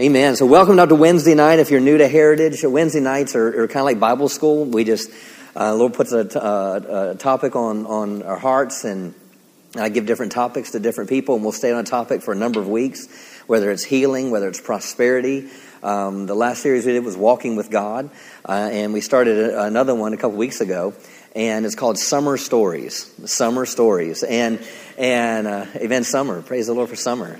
Amen. So, welcome to Wednesday night. If you're new to Heritage, Wednesday nights are, are kind of like Bible school. We just, uh, Lord puts a, uh, a, topic on, on our hearts, and I give different topics to different people, and we'll stay on a topic for a number of weeks, whether it's healing, whether it's prosperity. Um, the last series we did was Walking with God, uh, and we started another one a couple weeks ago and it's called Summer Stories. Summer Stories, and and uh, Amen. Summer, praise the Lord for summer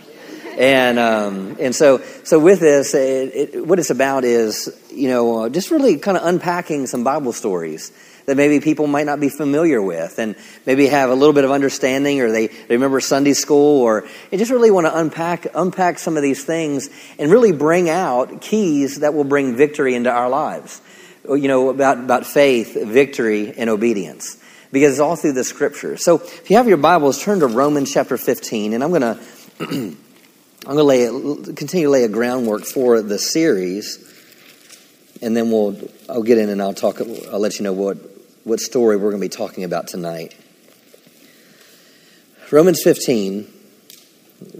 and um, and so so with this, it, it, what it's about is you know uh, just really kind of unpacking some Bible stories that maybe people might not be familiar with, and maybe have a little bit of understanding, or they, they remember Sunday school, or they just really want to unpack unpack some of these things and really bring out keys that will bring victory into our lives. You know about about faith, victory, and obedience because it's all through the scripture. So if you have your Bibles, turn to Romans chapter 15, and I'm going to I'm going to lay, continue to lay a groundwork for the series, and then we'll I'll get in and I'll talk. I'll let you know what what story we're going to be talking about tonight. Romans 15,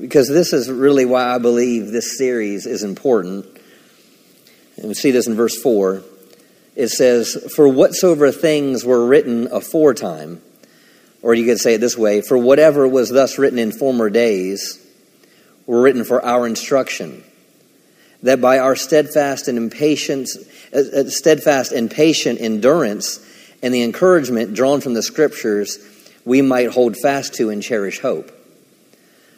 because this is really why I believe this series is important. And we see this in verse 4. It says, For whatsoever things were written aforetime, or you could say it this way, for whatever was thus written in former days were written for our instruction, that by our steadfast and impatience, uh, uh, steadfast and patient endurance and the encouragement drawn from the scriptures, we might hold fast to and cherish hope.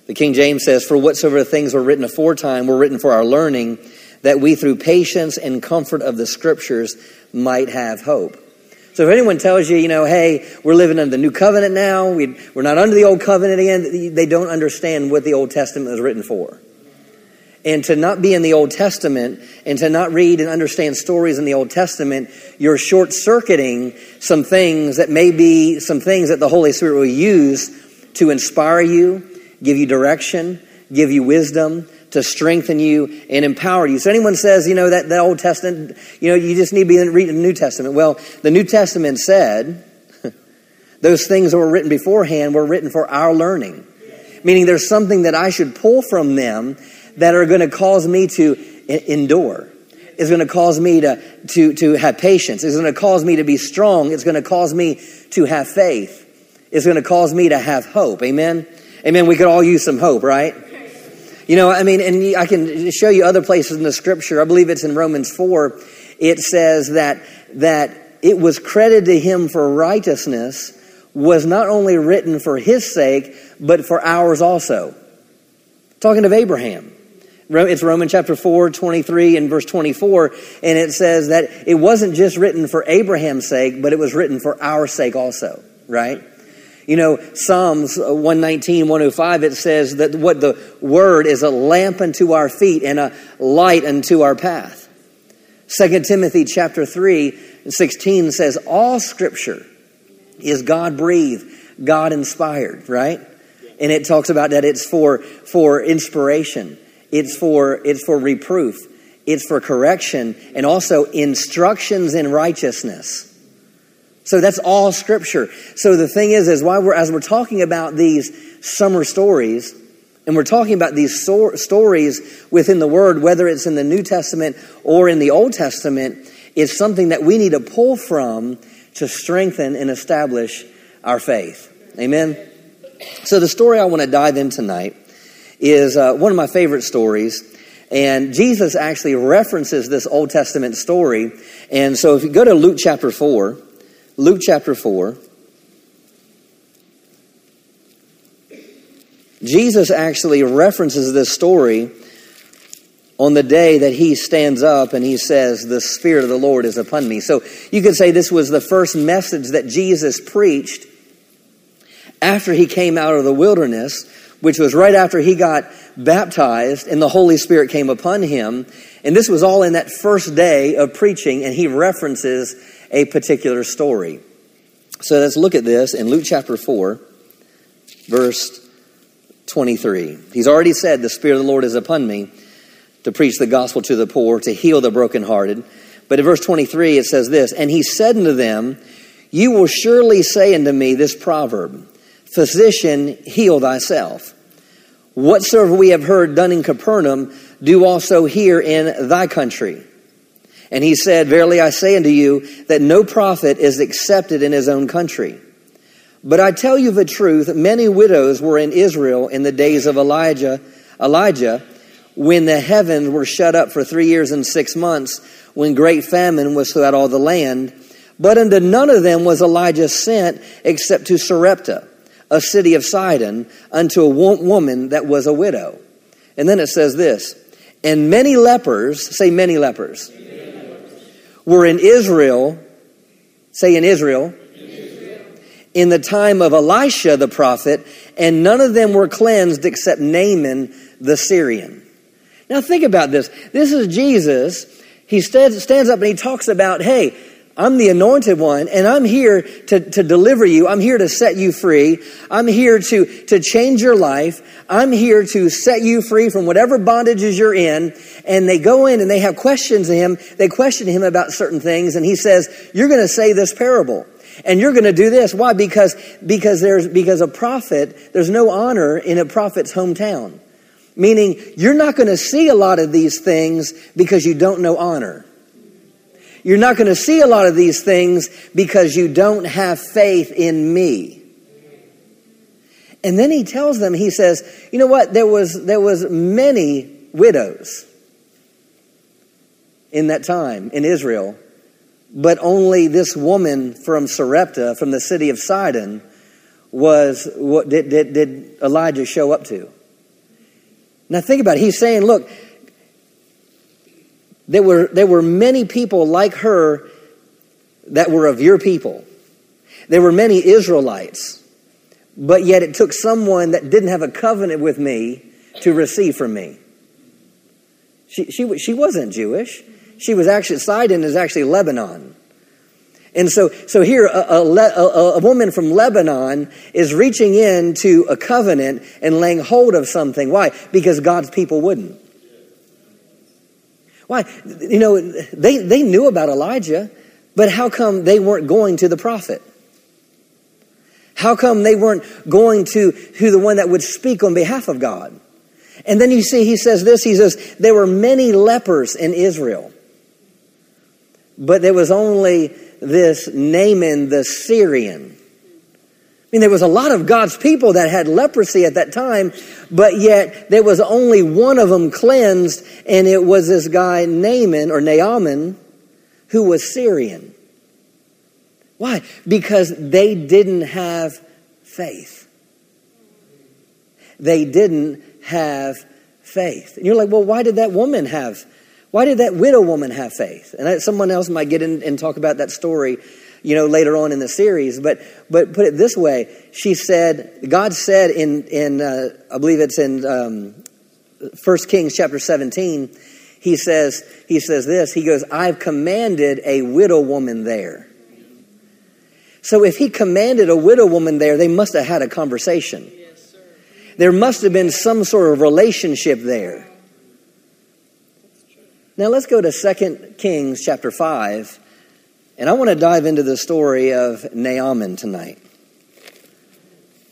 The King James says, For whatsoever things were written aforetime were written for our learning, that we through patience and comfort of the scriptures might have hope. So if anyone tells you, you know, hey, we're living under the new covenant now, we, are not under the old covenant again, they don't understand what the Old Testament was written for. And to not be in the Old Testament and to not read and understand stories in the Old Testament, you're short circuiting some things that may be some things that the Holy Spirit will use to inspire you, give you direction, give you wisdom, to strengthen you and empower you. So anyone says, you know, that the Old Testament, you know, you just need to be reading the New Testament. Well, the New Testament said those things that were written beforehand were written for our learning. Meaning there's something that I should pull from them that are going to cause me to endure. It's going to cause me to, to, to have patience. It's going to cause me to be strong. It's going to cause me to have faith. It's going to cause me to have hope. Amen? Amen. We could all use some hope, right? You know, I mean, and I can show you other places in the scripture. I believe it's in Romans 4. It says that, that it was credited to him for righteousness was not only written for his sake, but for ours also. Talking of Abraham. It's Romans chapter 4, 23 and verse 24. And it says that it wasn't just written for Abraham's sake, but it was written for our sake also, right? You know, Psalms uh, 119, 105, it says that what the word is a lamp unto our feet and a light unto our path. 2 Timothy chapter 3, 16 says, All scripture is God breathed, God inspired, right? And it talks about that it's for, for inspiration, it's for, it's for reproof, it's for correction, and also instructions in righteousness. So that's all scripture. So the thing is, is why we're, as we're talking about these summer stories, and we're talking about these so- stories within the Word, whether it's in the New Testament or in the Old Testament, it's something that we need to pull from to strengthen and establish our faith. Amen? So the story I want to dive in tonight is uh, one of my favorite stories. And Jesus actually references this Old Testament story. And so if you go to Luke chapter 4, Luke chapter 4. Jesus actually references this story on the day that he stands up and he says, The Spirit of the Lord is upon me. So you could say this was the first message that Jesus preached after he came out of the wilderness, which was right after he got baptized and the Holy Spirit came upon him. And this was all in that first day of preaching, and he references a particular story. So let's look at this in Luke chapter 4, verse 23. He's already said, The Spirit of the Lord is upon me to preach the gospel to the poor, to heal the brokenhearted. But in verse 23, it says this And he said unto them, You will surely say unto me this proverb Physician, heal thyself. Whatsoever we have heard done in Capernaum, do also here in thy country. And he said, Verily I say unto you that no prophet is accepted in his own country. But I tell you the truth, many widows were in Israel in the days of Elijah, Elijah, when the heavens were shut up for three years and six months, when great famine was throughout all the land. But unto none of them was Elijah sent except to Sarepta, a city of Sidon, unto a woman that was a widow. And then it says this, and many lepers, say many lepers. Were in Israel, say in Israel, in the time of Elisha the prophet, and none of them were cleansed except Naaman the Syrian. Now think about this. This is Jesus. He stands, up and he talks about, hey, I'm the anointed one, and I'm here to, to deliver you. I'm here to set you free. I'm here to, to change your life. I'm here to set you free from whatever bondages you're in. And they go in and they have questions of him. They question him about certain things, and he says, You're going to say this parable. And you're going to do this. Why? Because, because there's, because a prophet, there's no honor in a prophet's hometown. Meaning, you're not going to see a lot of these things because you don't know honor. You're not going to see a lot of these things because you don't have faith in me. And then he tells them, he says, you know what? There was, there was many widows in that time in Israel but only this woman from Sarepta, from the city of Sidon, was what did, did, did Elijah show up to. Now think about it. He's saying, look, there were, there were many people like her that were of your people. There were many Israelites, but yet it took someone that didn't have a covenant with me to receive from me. She, she, she wasn't Jewish. She was actually, Sidon is actually Lebanon. And so, so here, a, a, a, woman from Lebanon is reaching in to a covenant and laying hold of something. Why? Because God's people wouldn't. Why? You know, they, they knew about Elijah, but how come they weren't going to the prophet? How come they weren't going to, who the one that would speak on behalf of God? And then you see, he says this, he says, there were many lepers in Israel. But there was only this Naaman the Syrian. I mean, there was a lot of God's people that had leprosy at that time, but yet there was only one of them cleansed, and it was this guy Naaman or Naaman who was Syrian. Why? Because they didn't have faith. They didn't have faith. And you're like, well, why did that woman have why did that widow woman have faith? And someone else might get in and talk about that story, you know, later on in the series. But but put it this way: she said, God said in in uh, I believe it's in um, First Kings chapter seventeen. He says he says this. He goes, "I've commanded a widow woman there." So if he commanded a widow woman there, they must have had a conversation. There must have been some sort of relationship there. Now let's go to 2 Kings chapter 5, and I want to dive into the story of Naaman tonight.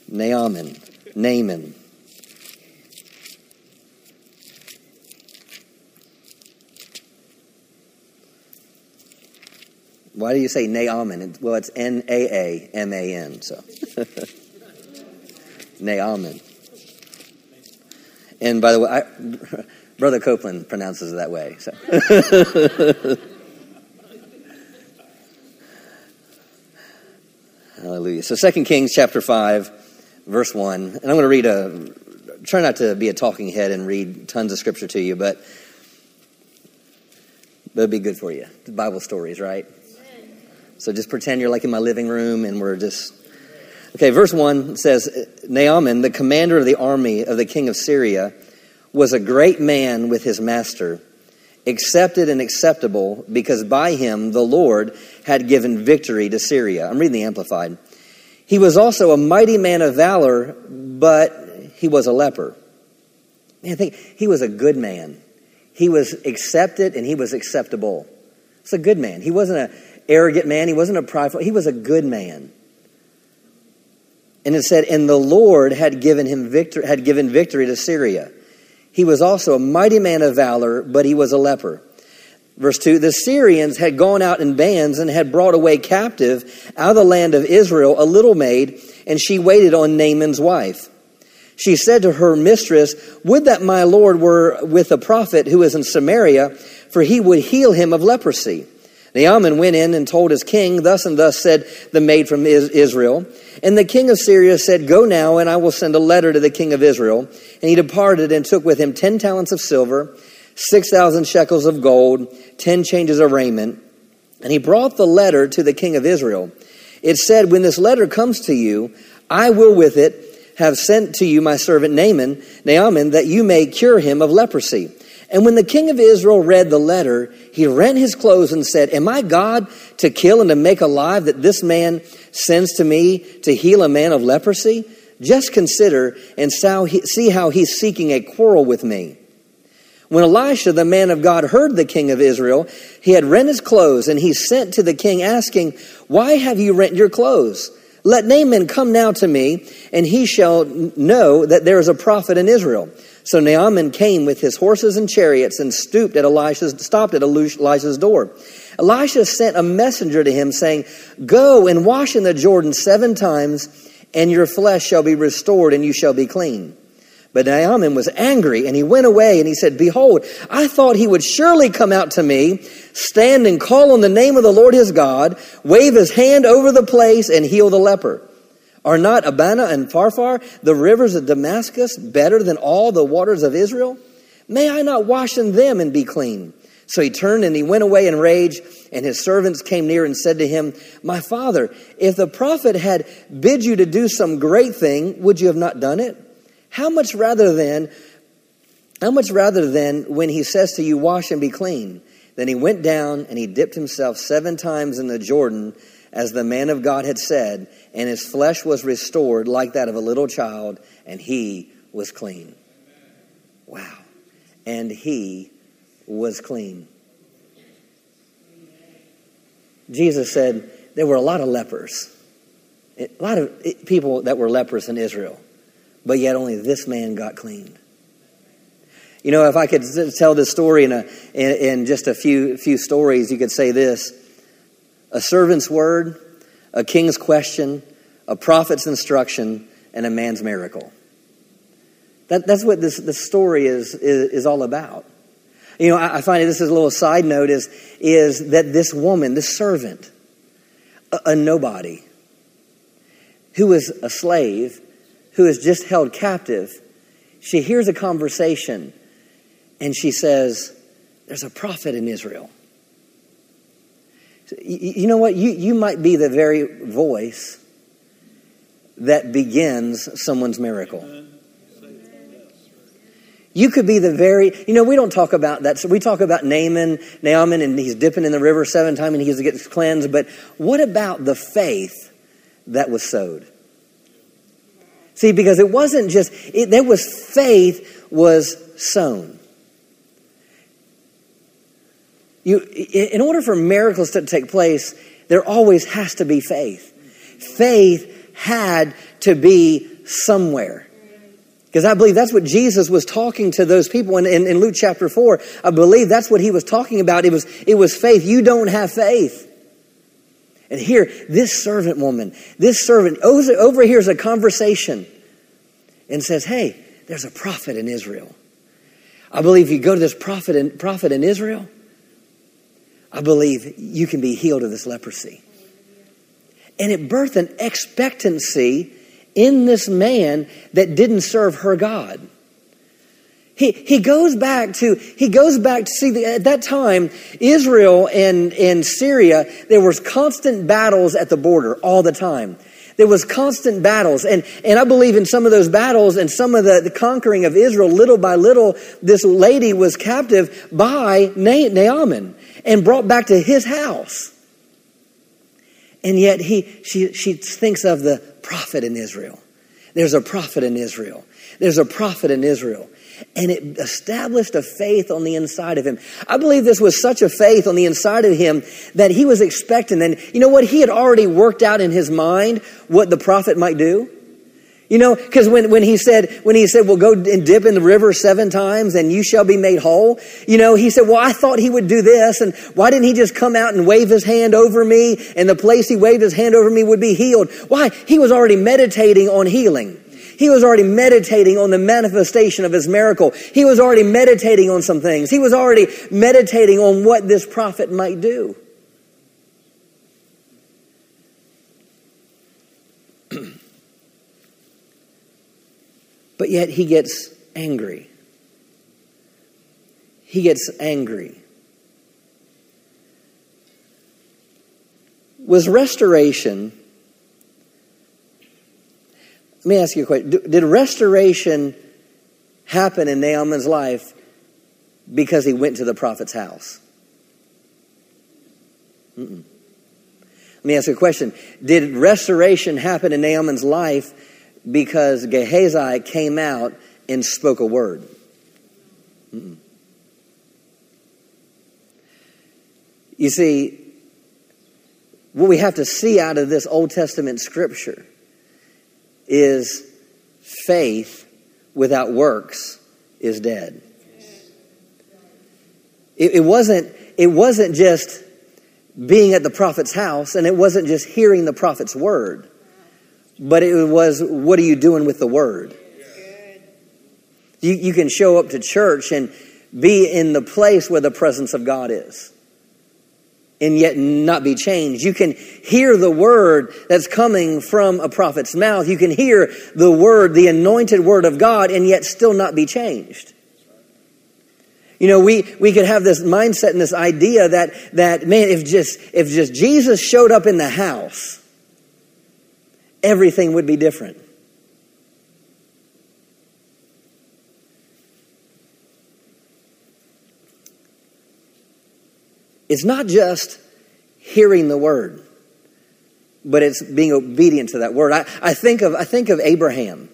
Naaman, Naaman. Why do you say Naaman? Well, it's N A A M A N, so. Naaman. And by the way, I, Brother Copeland pronounces it that way. So. Hallelujah. So 2 Kings chapter 5, verse 1. And I'm going to read a, try not to be a talking head and read tons of scripture to you, but, it'd be good for you. The Bible stories, right? So just pretend you're like in my living room and we're just. Okay, verse 1 says Naaman, the commander of the army of the king of Syria, was a great man with his master, accepted and acceptable, because by him the Lord had given victory to Syria. I'm reading the Amplified. He was also a mighty man of valor, but he was a leper. Man, think he was a good man. He was accepted and he was acceptable. It's a good man. He wasn't an arrogant man. He wasn't a prideful. He was a good man. And it said, and the Lord had given him victory, had given victory to Syria. He was also a mighty man of valor, but he was a leper. Verse 2 The Syrians had gone out in bands and had brought away captive out of the land of Israel a little maid, and she waited on Naaman's wife. She said to her mistress, Would that my Lord were with a prophet who is in Samaria, for he would heal him of leprosy. Naaman went in and told his king, Thus and thus said the maid from Israel. And the king of Syria said, Go now, and I will send a letter to the king of Israel. And he departed and took with him ten talents of silver 6,000 shekels of gold, 10 changes of raiment. And he brought the letter to the king of Israel. It said, When this letter comes to you, I will with it have sent to you my servant Naaman, Naaman, that you may cure him of leprosy. And when the king of Israel read the letter, he rent his clothes and said, Am I God to kill and to make alive that this man sends to me to heal a man of leprosy? Just consider and see how he's seeking a quarrel with me. When Elisha, the man of God, heard the king of Israel, he had rent his clothes, and he sent to the king, asking, Why have you rent your clothes? Let Naaman come now to me, and he shall know that there is a prophet in Israel. So Naaman came with his horses and chariots and stooped at Elisha's, stopped at Elisha's door. Elisha sent a messenger to him, saying, Go and wash in the Jordan seven times, and your flesh shall be restored, and you shall be clean. But Naaman was angry, and he went away, and he said, Behold, I thought he would surely come out to me, stand and call on the name of the Lord his God, wave his hand over the place, and heal the leper. Are not Abana and Pharpar, the rivers of Damascus, better than all the waters of Israel? May I not wash in them and be clean? So he turned and he went away in rage, and his servants came near and said to him, My father, if the prophet had bid you to do some great thing, would you have not done it? How much rather then, how much rather than when he says to you, wash and be clean? Then he went down and he dipped himself seven times in the Jordan, as the man of God had said, and his flesh was restored like that of a little child, and he was clean. Wow. And he was clean. Jesus said there were a lot of lepers, a lot of people that were lepers in Israel but yet only this man got cleaned. You know, if I could tell this story in, a, in, in just a few, few stories, you could say this a servant's word, a king's question, a prophet's instruction, and a man's miracle. That, that's what this, this story is, is, is all about. You know, I, I find this is a little side note is, is that this woman, this servant, a, a nobody, who was a slave, who is just held captive, she hears a conversation and she says, There's a prophet in Israel. You know what? You, you might be the very voice that begins someone's miracle. You could be the very, you know, we don't talk about that. So we talk about Naaman, Naaman, and he's dipping in the river seven times and he gets cleansed. But what about the faith that was sowed? See, because it wasn't just, it, there was faith was sown. You, in order for miracles to take place, there always has to be faith. Faith had to be somewhere. Because I believe that's what Jesus was talking to those people in, in, in, Luke chapter 4. I believe that's what he was talking about. It was, it was faith. You don't have faith. And here, this servant woman, this servant overhears a conversation and says, Hey, there's a prophet in Israel. I believe you go to this prophet in, prophet in Israel, I believe you can be healed of this leprosy. And it birthed an expectancy in this man that didn't serve her God. He, he goes back to he goes back to see the, at that time Israel and, and Syria there was constant battles at the border all the time. There was constant battles. And, and I believe in some of those battles and some of the, the conquering of Israel, little by little, this lady was captive by Naaman and brought back to his house. And yet he, she, she thinks of the prophet in Israel. There's a prophet in Israel. There's a prophet in Israel and it established a faith on the inside of him. I believe this was such a faith on the inside of him that he was expecting. And you know what? He had already worked out in his mind what the prophet might do. You know, because when, when he said, when he said, well, go and dip in the river seven times and you shall be made whole, you know, he said, well, I thought he would do this. And why didn't he just come out and wave his hand over me and the place he waved his hand over me would be healed? Why? He was already meditating on healing. He was already meditating on the manifestation of his miracle. He was already meditating on some things. He was already meditating on what this prophet might do. But yet he gets angry. He gets angry. Was restoration let me ask you a question. Did restoration happen in Naaman's life because he went to the prophet's house? Mm-mm. Let me ask you a question. Did restoration happen in Naaman's life because Gehazi came out and spoke a word? Mm-mm. You see, what we have to see out of this Old Testament scripture is faith without works is dead. It, it, wasn't, it wasn't just being at the prophet's house and it wasn't just hearing the prophet's word, but it was what are you doing with the word? You, you can show up to church and be in the place where the presence of God is and yet not be changed. You can hear the word that's coming from a prophet's mouth. You can hear the word, the anointed word of God, and yet still not be changed. You know, we, we could have this mindset and this idea that, that, man, if just, if just Jesus showed up in the house, everything would be different. It's not just hearing the word, but it's being obedient to that word. I, I, think, of, I think of Abraham.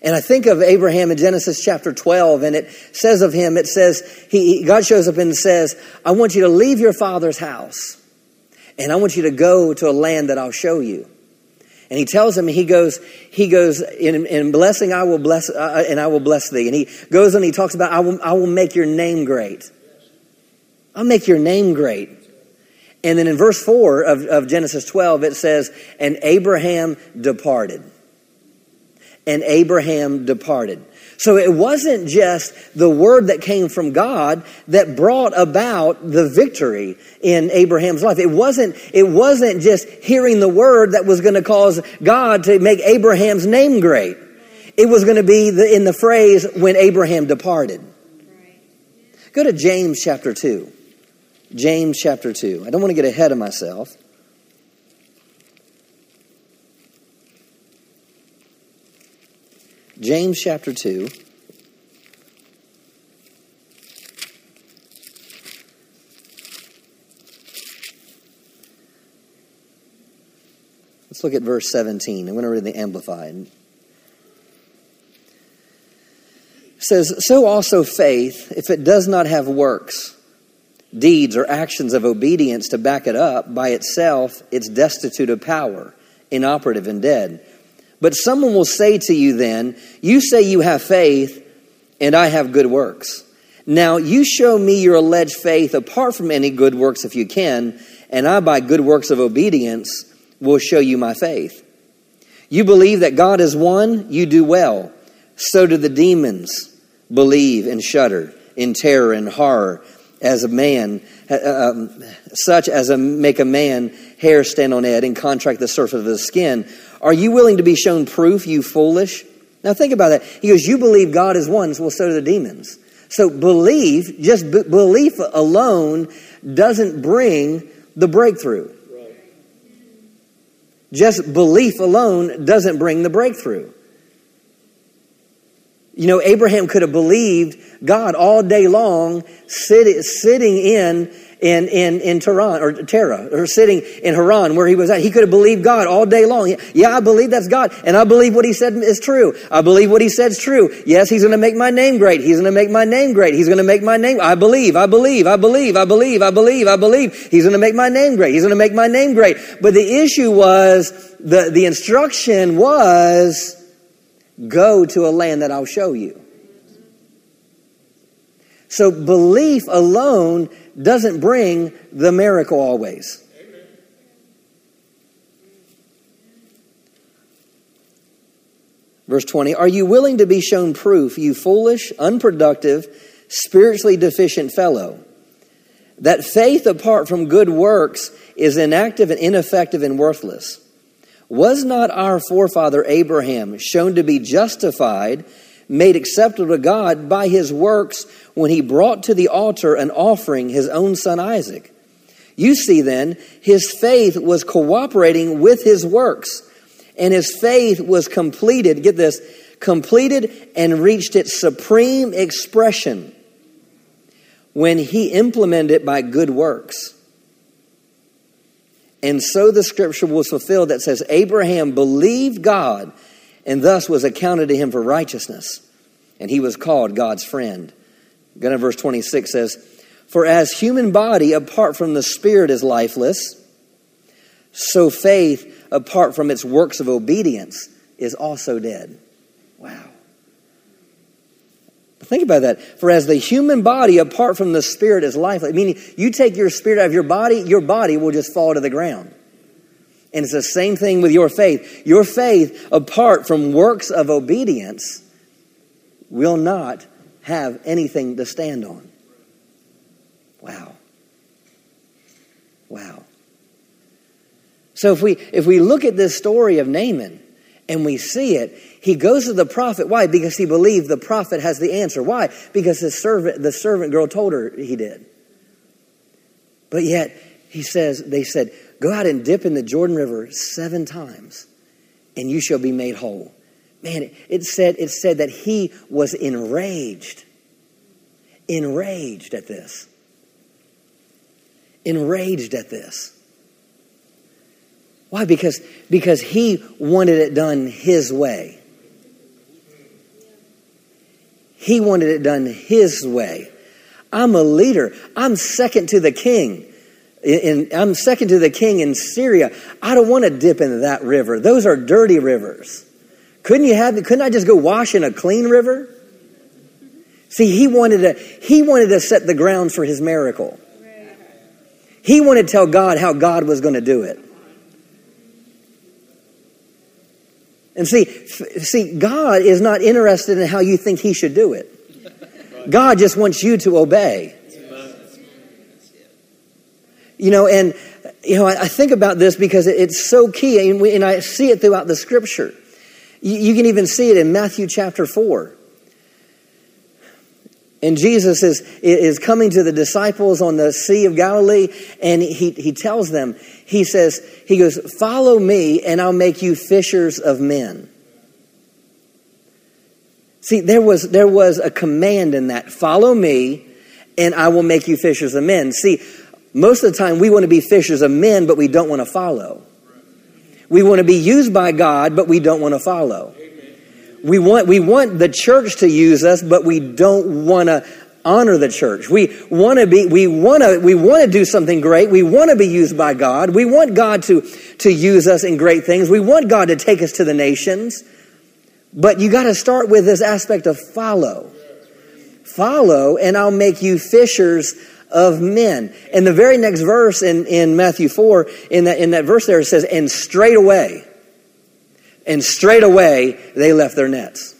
And I think of Abraham in Genesis chapter 12, and it says of him, it says, he, God shows up and says, I want you to leave your father's house, and I want you to go to a land that I'll show you. And he tells him, he goes, he goes, in, in blessing I will bless, uh, and I will bless thee. And he goes and he talks about, I will, I will make your name great. I'll make your name great. And then in verse 4 of, of Genesis 12, it says, And Abraham departed. And Abraham departed. So it wasn't just the word that came from God that brought about the victory in Abraham's life. It wasn't, it wasn't just hearing the word that was going to cause God to make Abraham's name great. It was going to be the, in the phrase, when Abraham departed. Go to James chapter 2. James chapter 2. I don't want to get ahead of myself. James chapter 2. Let's look at verse 17. I'm going to read the Amplified. It says, So also faith, if it does not have works, deeds or actions of obedience to back it up, by itself, it's destitute of power, inoperative, and dead. But someone will say to you then, You say you have faith, and I have good works. Now you show me your alleged faith apart from any good works if you can, and I, by good works of obedience, will show you my faith. You believe that God is one, you do well. So do the demons believe and shudder in terror and horror as a man, uh, um, such as a, make a man hair stand on end and contract the surface of his skin. Are you willing to be shown proof, you foolish? Now think about that. He goes, You believe God is one, well, so do the demons. So belief, just b- belief alone, doesn't bring the breakthrough. Just belief alone doesn't bring the breakthrough. You know, Abraham could have believed God all day long, sit, sitting in in in in Tehran or Terah or sitting in Haran where he was at. He could have believed God all day long. Yeah, I believe that's God, and I believe what He said is true. I believe what He said is true. Yes, He's going to make my name great. He's going to make my name great. He's going to make my name. I believe. I believe. I believe. I believe. I believe. I believe. He's going to make my name great. He's going to make my name great. But the issue was the the instruction was Go to a land that I'll show you. So belief alone doesn't bring the miracle always. Verse 20 Are you willing to be shown proof, you foolish, unproductive, spiritually deficient fellow, that faith apart from good works is inactive and ineffective and worthless? Was not our forefather Abraham shown to be justified, made acceptable to God by his works when he brought to the altar an offering, his own son Isaac? You see then, his faith was cooperating with his works and his faith was completed, get this, completed and reached its supreme expression when he implemented it by good works. And so the scripture was fulfilled that says, Abraham believed God and thus was accounted to him for righteousness. And he was called God's friend. Again, in verse 26 says, For as human body apart from the spirit is lifeless, so faith apart from its works of obedience is also dead. Wow. Think about that. For as the human body, apart from the spirit, is lifeless. Meaning, you take your spirit out of your body, your body will just fall to the ground. And it's the same thing with your faith. Your faith, apart from works of obedience, will not have anything to stand on. Wow. Wow. So if we if we look at this story of Naaman and we see it, he goes to the prophet. Why? Because he believed the prophet has the answer. Why? Because the servant the servant girl told her he did. But yet he says they said, "Go out and dip in the Jordan River seven times, and you shall be made whole." Man, it said it said that he was enraged. Enraged at this. Enraged at this. Why? Because, because he wanted it done his way. He wanted it done his way. I'm a leader. I'm second to the king. In, I'm second to the king in Syria. I don't want to dip into that river. Those are dirty rivers. Couldn't you have? Couldn't I just go wash in a clean river? See, he wanted to. He wanted to set the grounds for his miracle. He wanted to tell God how God was going to do it. And see, see, God is not interested in how you think He should do it. God just wants you to obey. You know, and you know, I, think about this because it's so key, and, we, and I see it throughout the Scripture. You, you can even see it in Matthew chapter four. And Jesus is, is coming to the disciples on the Sea of Galilee, and he, he tells them, he says, he goes, follow me and I'll make you fishers of men. See, there was, there was a command in that. Follow me and I will make you fishers of men. See, most of the time we want to be fishers of men, but we don't want to follow. We want to be used by God, but we don't want to follow. We want, we want the church to use us, but we don't want to honor the church. We want to be, we want to, we want to do something great. We want to be used by God. We want God to, to use us in great things. We want God to take us to the nations. But you got to start with this aspect of follow. Follow, and I'll make you fishers of men. And the very next verse in, in Matthew 4, in that, in that verse there, it says, and straight away, and straight away they left their nets.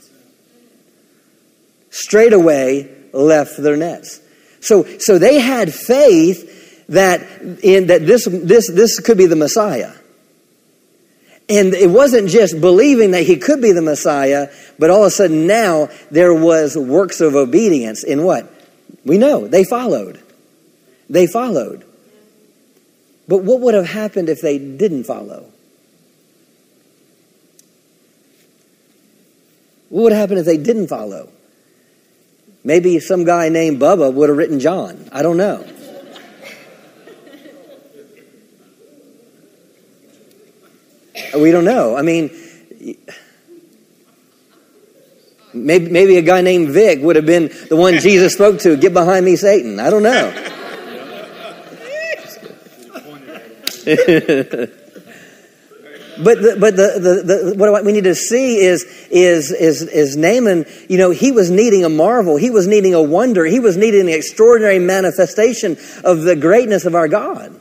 Straight away left their nets. So, so they had faith that, in, that this, this, this could be the Messiah. And it wasn't just believing that he could be the Messiah, but all of a sudden now there was works of obedience in what? We know they followed. They followed. But what would have happened if they didn't follow? What would happen if they didn't follow? Maybe some guy named Bubba would have written John. I don't know. we don't know. I mean, maybe, maybe a guy named Vic would have been the one Jesus spoke to. Get behind me, Satan. I don't know. but the, but the, the, the, what we need to see is, is, is, is Naaman, you know, he was needing a marvel. He was needing a wonder. He was needing an extraordinary manifestation of the greatness of our God.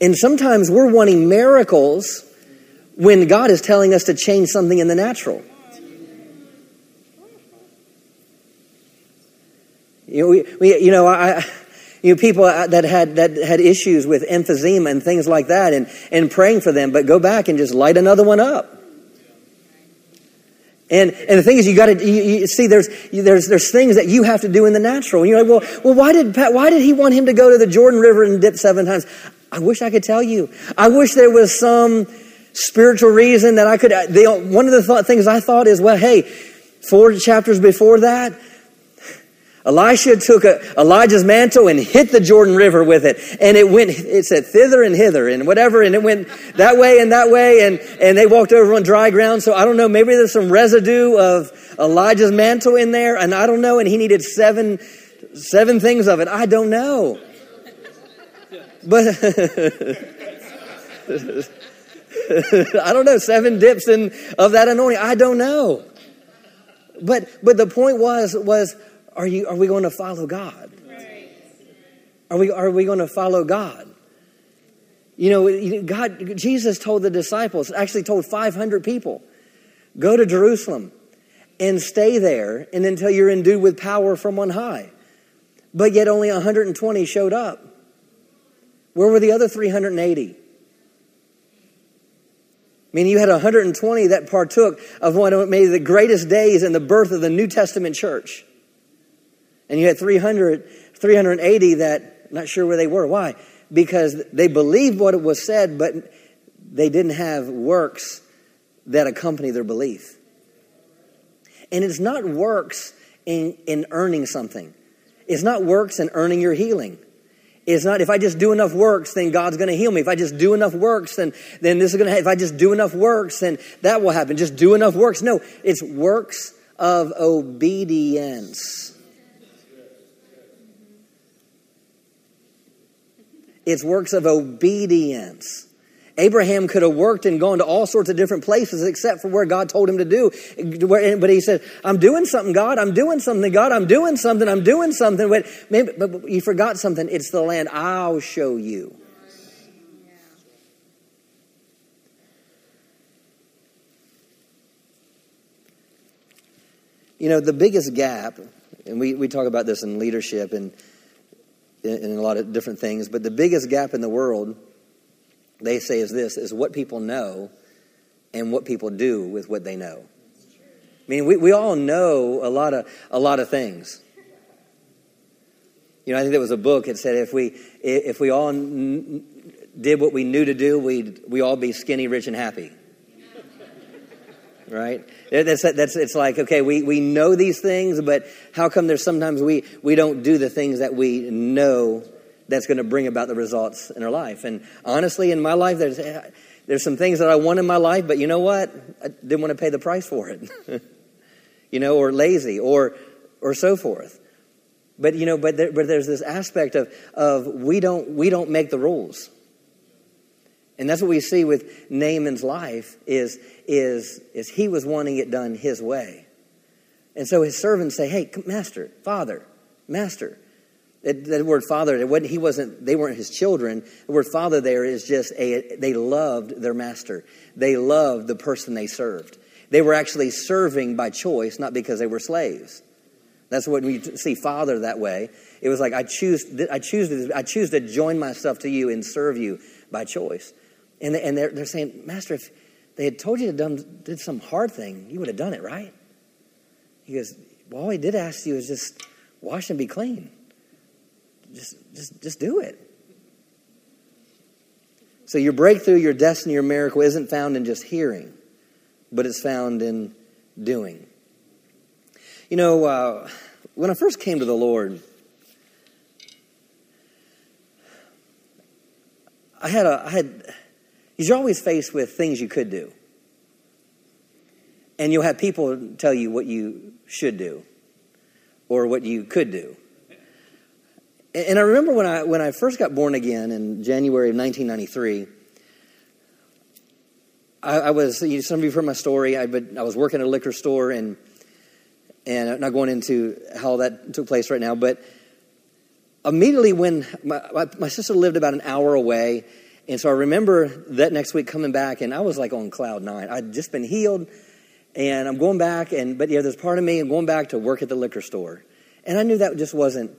And sometimes we're wanting miracles when God is telling us to change something in the natural. You know, we, we, you know I, you know, people uh, that had that had issues with emphysema and things like that, and and praying for them, but go back and just light another one up. And and the thing is, you got to you, you, see there's there's there's things that you have to do in the natural. And you're like, well, well, why did why did he want him to go to the Jordan River and dip seven times? I wish I could tell you. I wish there was some spiritual reason that I could. Uh, the, one of the th- things I thought is, well, hey, four chapters before that, Elisha took a, Elijah's mantle and hit the Jordan River with it. And it went, it said thither and hither and whatever. And it went that way and that way. And, and they walked over on dry ground. So I don't know, maybe there's some residue of Elijah's mantle in there. And I don't know. And he needed seven, seven things of it. I don't know. But I don't know, seven dips in, of that anointing. I don't know. But, but the point was, was, are, you, are we going to follow God? Are we, are we going to follow God? You know, God, Jesus told the disciples, actually told 500 people, go to Jerusalem and stay there and until you're endued with power from on high. But yet only 120 showed up. Where were the other 380? I mean, you had 120 that partook of one of maybe the greatest days in the birth of the New Testament church. And you had 300, 380 that, not sure where they were. Why? Because they believed what it was said, but they didn't have works that accompany their belief. And it's not works in, in earning something. It's not works in earning your healing. It's not if I just do enough works, then God's going to heal me. If I just do enough works, then then this is going to. If I just do enough works, then that will happen. Just do enough works. No, it's works of obedience. It's works of obedience. Abraham could have worked and gone to all sorts of different places except for where God told him to do. But he said, I'm doing something, God. I'm doing something, God. I'm doing something. I'm doing something. But, maybe, but you forgot something. It's the land I'll show you. You know, the biggest gap, and we, we talk about this in leadership and in a lot of different things, but the biggest gap in the world, they say, is this is what people know and what people do with what they know. I mean, we, we all know a lot of a lot of things. You know, I think there was a book that said if we if we all n- did what we knew to do, we'd we all be skinny, rich, and happy. Right? That's, that's, it's like, okay, we, we know these things, but how come there's sometimes we, we don't do the things that we know that's going to bring about the results in our life? And honestly, in my life, there's, there's some things that I want in my life, but you know what? I didn't want to pay the price for it. you know, or lazy, or, or so forth. But, you know, but, there, but there's this aspect of, of we, don't, we don't make the rules. And that's what we see with Naaman's life is, is, is he was wanting it done his way. And so his servants say, hey, master, father, master. That, word father, it wasn't, he wasn't, they weren't his children. The word father there is just a, they loved their master. They loved the person they served. They were actually serving by choice, not because they were slaves. That's what we see father that way. It was like, I choose, I choose, I choose to join myself to you and serve you by choice. And, and they're, they're saying, Master, if they had told you to done, did some hard thing, you would have done it, right? He goes, Well, all he did ask you is just wash and be clean. Just, just, just do it. So your breakthrough, your destiny, your miracle isn't found in just hearing, but it's found in doing. You know, uh, when I first came to the Lord, I had a, I had because you're always faced with things you could do. And you'll have people tell you what you should do or what you could do. And I remember when I, when I first got born again in January of 1993, I, I was, you some of you have heard my story. I, but I was working at a liquor store, and, and I'm not going into how that took place right now, but immediately when my, my, my sister lived about an hour away, and so I remember that next week coming back, and I was like on cloud nine. I'd just been healed, and I'm going back, and but yeah, there's part of me I'm going back to work at the liquor store, and I knew that just wasn't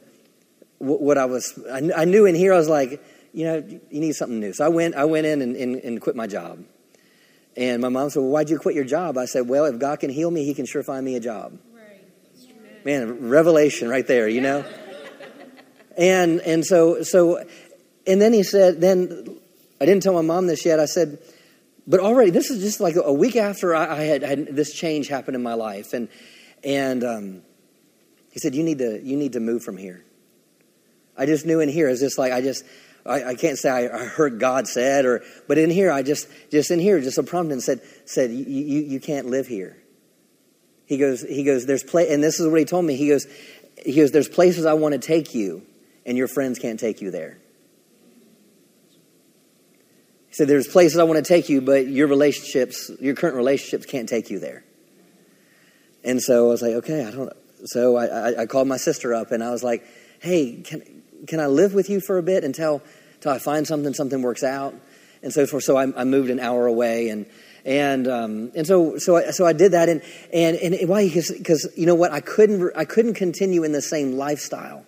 what I was. I knew in here I was like, you know, you need something new. So I went, I went in and, and, and quit my job. And my mom said, well, why'd you quit your job? I said, well, if God can heal me, He can sure find me a job. Right. Man, revelation right there, you know. and and so so, and then he said, then I didn't tell my mom this yet. I said, but already this is just like a week after I, I had, had, this change happen in my life, and and um, he said, you need to you need to move from here. I just knew in here it's just like I just I, I can't say I, I, heard God said or but in here I just just in here just a prompting said said you, you you can't live here. He goes he goes there's play and this is what he told me. He goes he goes there's places I want to take you and your friends can't take you there. He said, There's places I want to take you, but your relationships, your current relationships can't take you there. And so I was like, Okay, I don't. So I, I, I called my sister up and I was like, Hey, can, can I live with you for a bit until, until I find something, something works out? And so forth. so I, I moved an hour away and and um, and so so I, so I did that and and and why because you know what I couldn't I couldn't continue in the same lifestyle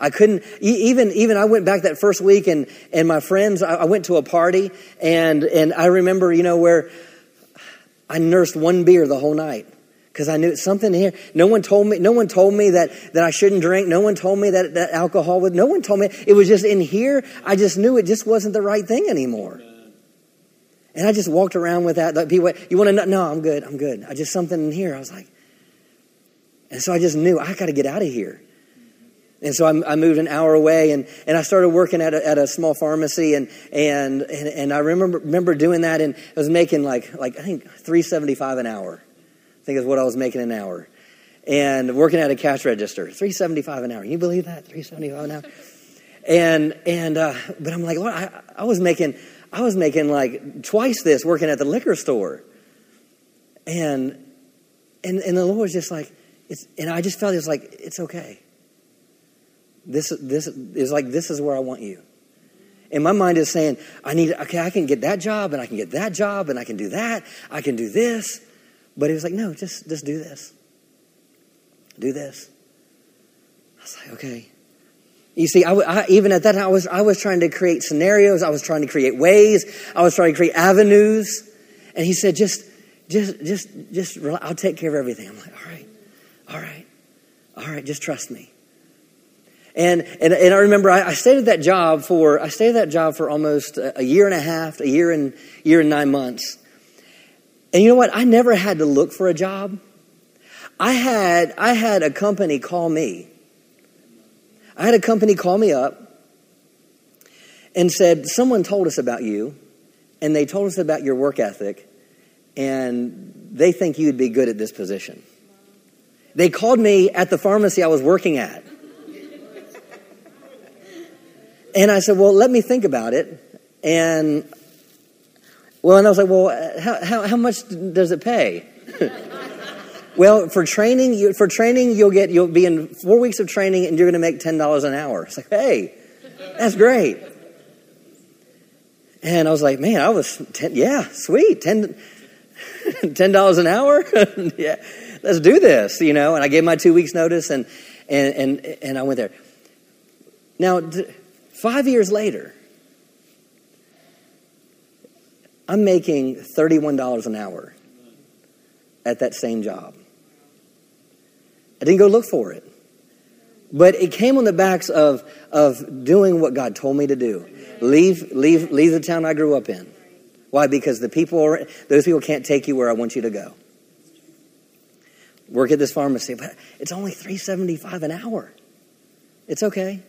I couldn't even even I went back that first week and and my friends I, I went to a party and and I remember you know where I nursed one beer the whole night because I knew it's something here. No one told me. No one told me that that I shouldn't drink. No one told me that that alcohol would. No one told me. It was just in here. I just knew it just wasn't the right thing anymore. And I just walked around with that. Like people, you want to? No, I'm good. I'm good. I just something in here. I was like, and so I just knew I got to get out of here. And so I, I, moved an hour away and, and I started working at a, at a small pharmacy and, and, and, and I remember, remember doing that and I was making like, like I think 375 an hour. I think is what I was making an hour. And working at a cash register, 375 an hour. You believe that? 375 an hour? And, and, uh, but I'm like, well, I, I was making, I was making like twice this working at the liquor store. And, and, and the Lord was just like, it's, and I just felt it was like, it's okay this, this is like, this is where I want you. And my mind is saying, I need, okay, I can get that job and I can get that job and I can do that. I can do this. But he was like, no, just, just do this. Do this. I was like, okay. You see, I, I, even at that time, I was, I was trying to create scenarios. I was trying to create ways. I was trying to create avenues. And he said, just, just, just, just, I'll take care of everything. I'm like, all right, all right, all right, just trust me. And, and, and I remember I, I stayed at that job for, I stayed at that job for almost a, year and a half, a year and, year and nine months. And you know what? I never had to look for a job. I had, I had a company call me. I had a company call me up and said, Someone told us about you, and they told us about your work ethic, and they think you'd be good at this position. They called me at the pharmacy I was working at. And I said, well, let me think about it. And, well, and I was like, well, how, how, how much does it pay? well, for training, you, for training, you'll get, you'll be in four weeks of training and you're going to make $10 an hour. It's like, hey, that's great. And I was like, man, I was, 10, yeah, sweet, 10, $10 an hour? yeah, let's do this, you know. And I gave my two weeks notice and, and, and, and I went there. Now, Five years later, I'm making $31 an hour at that same job. I didn't go look for it. But it came on the backs of, of doing what God told me to do. Leave, leave, leave the town I grew up in. Why? Because the people, those people can't take you where I want you to go. Work at this pharmacy, but it's only 375 an hour. It's okay.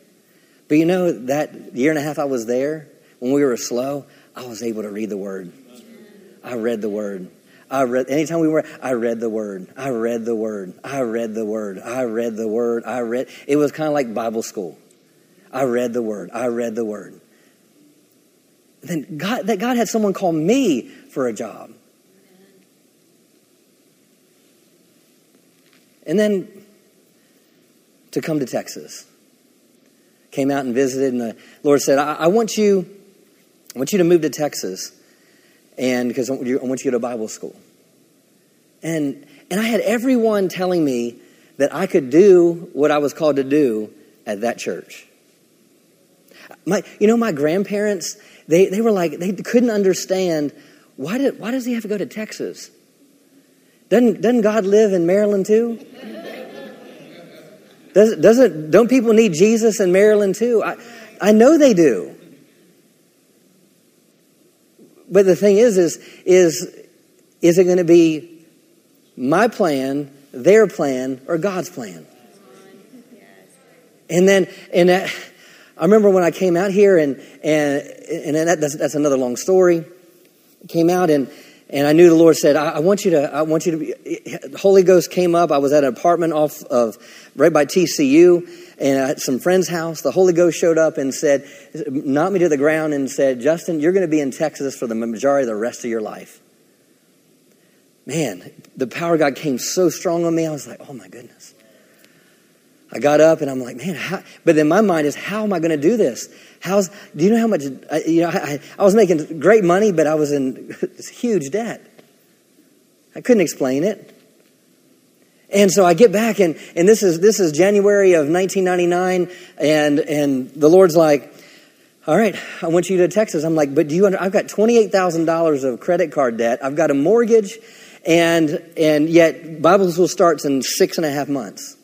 But you know, that year and a half I was there, when we were slow, I was able to read the Word. I read the Word. I read anytime we were I read the word. I read the word. I read the word. I read the word. I read it was kind of like Bible school. I read the word. I read the word. Then God, that God had someone call me for a job. And then to come to Texas. Came out and visited, and the Lord said, I, I want you, I want you to move to Texas, and because I want you, to go to Bible school. And and I had everyone telling me that I could do what I was called to do at that church. My, you know, my grandparents, they, they were like, they couldn't understand why, did, why does he have to go to Texas? Doesn't, doesn't God live in Maryland too? Does, doesn't, don't people need Jesus in Maryland too? I, I know they do. But the thing is, is, is, is it going to be my plan, their plan, or God's plan? And then, and that, I remember when I came out here, and and and that, that's, that's another long story. Came out and and I knew the Lord said, I, I, want you to, I want you to be, Holy Ghost came up. I was at an apartment off of, right by TCU and at some friend's house. The Holy Ghost showed up and said, knocked me to the ground and said, Justin, you're going to be in Texas for the majority of the rest of your life. Man, the power of God came so strong on me. I was like, oh my goodness. I got up and I'm like, man, how? but then my mind is, how am I going to do this? How's, do you know how much, you know, I, I was making great money, but I was in this huge debt. I couldn't explain it. And so I get back and, and this is, this is January of 1999 and, and the Lord's like, all right, I want you to Texas. I'm like, but do you, under, I've got $28,000 of credit card debt. I've got a mortgage and, and yet Bible school starts in six and a half months.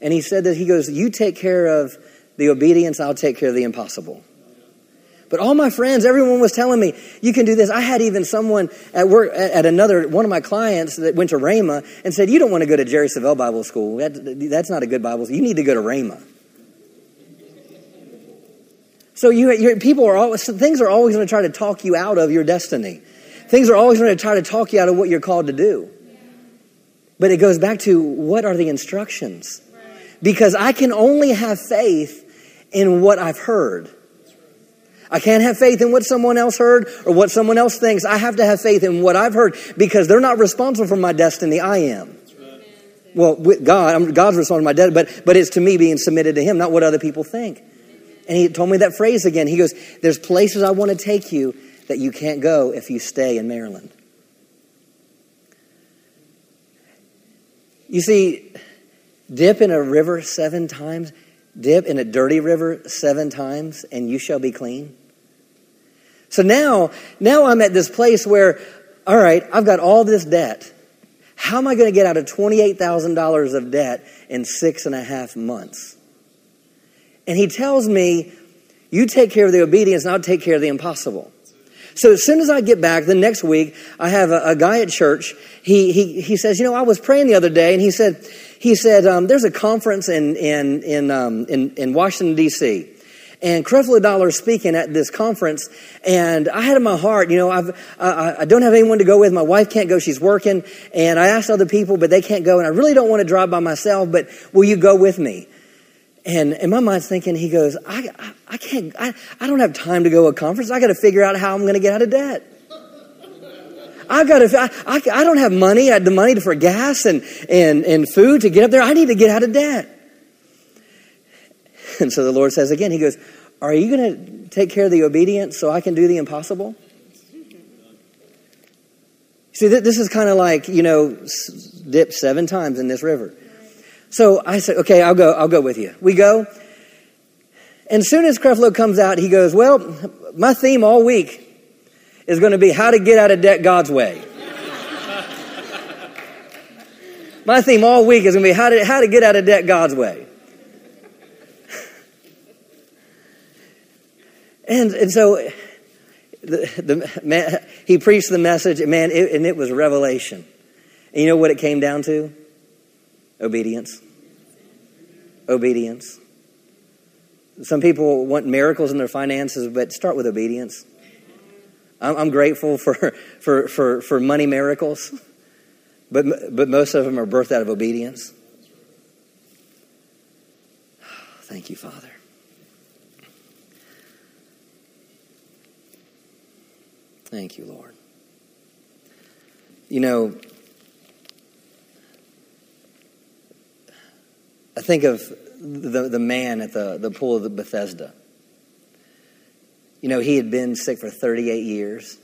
And he said that he goes, You take care of the obedience, I'll take care of the impossible. But all my friends, everyone was telling me, you can do this. I had even someone at work, at another, one of my clients that went to Rhema and said, You don't want to go to Jerry Savelle Bible School. That, that's not a good Bible school. You need to go to Rhema. So you, people are always, things are always going to try to talk you out of your destiny. Things are always going to try to talk you out of what you're called to do. But it goes back to what are the instructions? Because I can only have faith in what I've heard. I can't have faith in what someone else heard or what someone else thinks. I have to have faith in what I've heard because they're not responsible for my destiny. I am. Well, with God, God's responsible for my destiny, but, but it's to me being submitted to Him, not what other people think. And He told me that phrase again. He goes, There's places I want to take you that you can't go if you stay in Maryland. You see, Dip in a river seven times, dip in a dirty river seven times, and you shall be clean. So now, now I'm at this place where, all right, I've got all this debt. How am I going to get out of $28,000 of debt in six and a half months? And he tells me, you take care of the obedience and I'll take care of the impossible. So as soon as I get back the next week, I have a, a guy at church. He, he, he says, you know, I was praying the other day and he said, he said, um, there's a conference in, in, in, um, in, in Washington, D.C. And Creflo Dollar speaking at this conference, and I had in my heart, you know, I've, I, I don't have anyone to go with. My wife can't go; she's working. And I asked other people, but they can't go. And I really don't want to drive by myself. But will you go with me? And in my mind's thinking, he goes, I, I, I can't, I, I don't have time to go to a conference. I got to figure out how I'm going to get out of debt. I got to, I, I, I don't have money. I had the money for gas and, and, and food to get up there. I need to get out of debt. And so the Lord says again, He goes, Are you going to take care of the obedience so I can do the impossible? See, this is kind of like, you know, dip seven times in this river. So I said, okay, I'll go, I'll go with you. We go. And as soon as Creflo comes out, he goes, well, my theme all week is going to be how to get out of debt God's way. My theme all week is going to be how to, how to get out of debt God's way. and, and so the, the man, he preached the message, man, it, and it was revelation. And you know what it came down to? Obedience obedience. Some people want miracles in their finances, but start with obedience. I'm, grateful for, for, for, for money miracles, but, but most of them are birthed out of obedience. Thank you, Father. Thank you, Lord. You know, I think of the, the man at the, the pool of the Bethesda. You know, he had been sick for 38 years.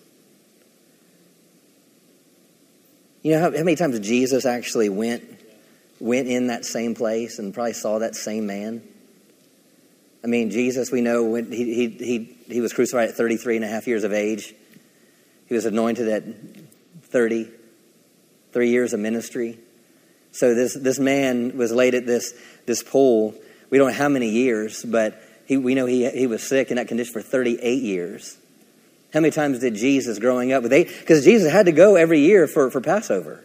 You know how, how many times Jesus actually went went in that same place and probably saw that same man? I mean, Jesus, we know when he, he, he, he was crucified at 33 and a half years of age. He was anointed at 30, three years of ministry. So this, this man was laid at this, this pool. We don't know how many years, but he, we know he, he was sick in that condition for 38 years. How many times did Jesus growing up? Because Jesus had to go every year for, for Passover.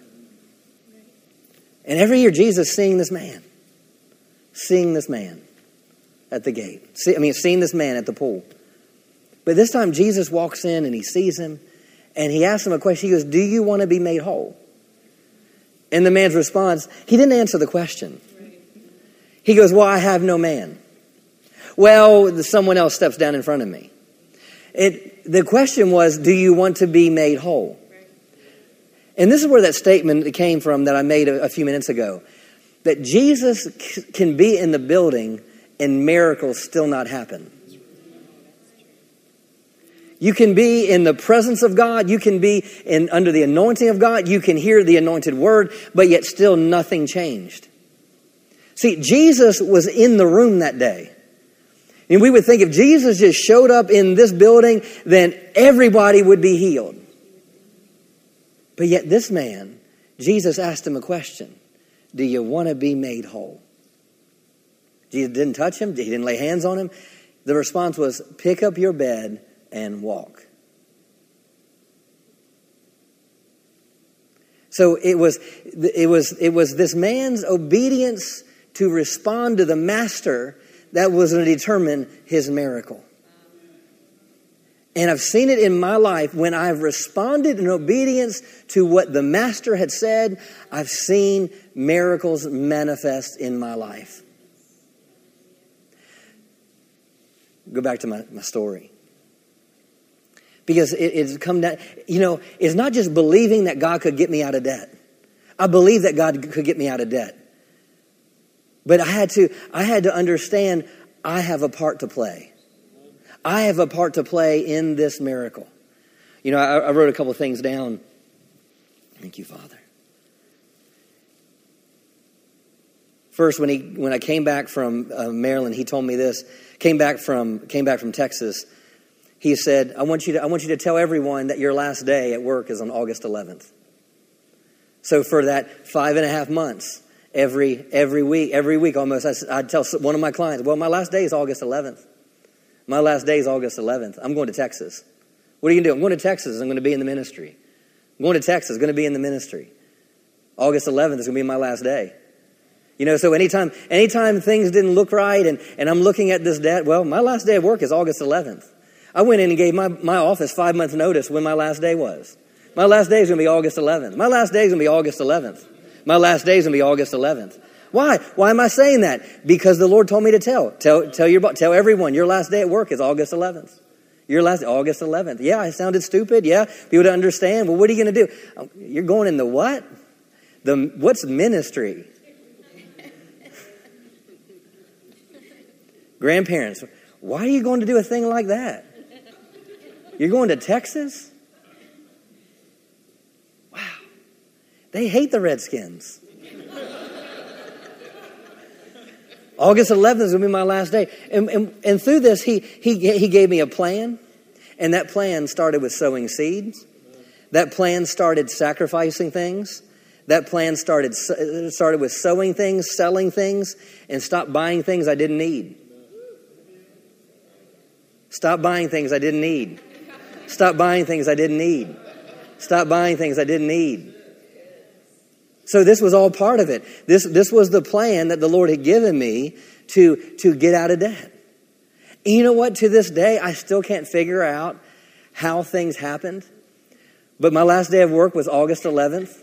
And every year Jesus seeing this man, seeing this man at the gate. See, I mean, seeing this man at the pool. But this time Jesus walks in and he sees him and he asks him a question. He goes, Do you want to be made whole? And the man's response, he didn't answer the question. He goes, Well, I have no man. Well, someone else steps down in front of me. It, the question was, Do you want to be made whole? And this is where that statement came from that I made a, a few minutes ago that Jesus c- can be in the building and miracles still not happen. You can be in the presence of God. You can be in, under the anointing of God. You can hear the anointed word, but yet still nothing changed. See, Jesus was in the room that day. And we would think if Jesus just showed up in this building, then everybody would be healed. But yet, this man, Jesus asked him a question Do you want to be made whole? Jesus didn't touch him, he didn't lay hands on him. The response was, Pick up your bed and walk. So it was, it was, it was this man's obedience to respond to the master that was going to determine his miracle. And I've seen it in my life when I've responded in obedience to what the master had said, I've seen miracles manifest in my life. Go back to my, my story because it, it's come down, you know, it's not just believing that God could get me out of debt. I believe that God could get me out of debt. But I had to, I had to understand I have a part to play. I have a part to play in this miracle. You know, I, I wrote a couple things down. Thank you, Father. First, when he when I came back from uh, Maryland, he told me this. Came back from came back from Texas he said, I want, you to, I want you to tell everyone that your last day at work is on August 11th. So for that five and a half months, every, every week, every week almost, I, I'd tell one of my clients, well, my last day is August 11th. My last day is August 11th. I'm going to Texas. What are you going to do? I'm going to Texas. I'm going to be in the ministry. I'm going to Texas. Going to be in the ministry. August 11th is going to be my last day. You know, so anytime, anytime things didn't look right and, and I'm looking at this debt, well, my last day of work is August 11th. I went in and gave my, my office five months notice when my last day was. My last day is going to be August 11th. My last day is going to be August 11th. My last day is going to be August 11th. Why? Why am I saying that? Because the Lord told me to tell. Tell, tell, your, tell everyone your last day at work is August 11th. Your last August 11th. Yeah, I sounded stupid. Yeah, people to understand. Well, what are you going to do? Um, you're going in the what? The what's ministry? Grandparents, why are you going to do a thing like that? You're going to Texas? Wow. They hate the Redskins. August 11th is going to be my last day. And, and, and through this, he, he, he gave me a plan. And that plan started with sowing seeds. That plan started sacrificing things. That plan started, started with sowing things, selling things, and stop buying things I didn't need. Stop buying things I didn't need. Stop buying things I didn't need. Stop buying things I didn't need. So this was all part of it. This, this was the plan that the Lord had given me to, to get out of debt. You know what? To this day, I still can't figure out how things happened. But my last day of work was August 11th.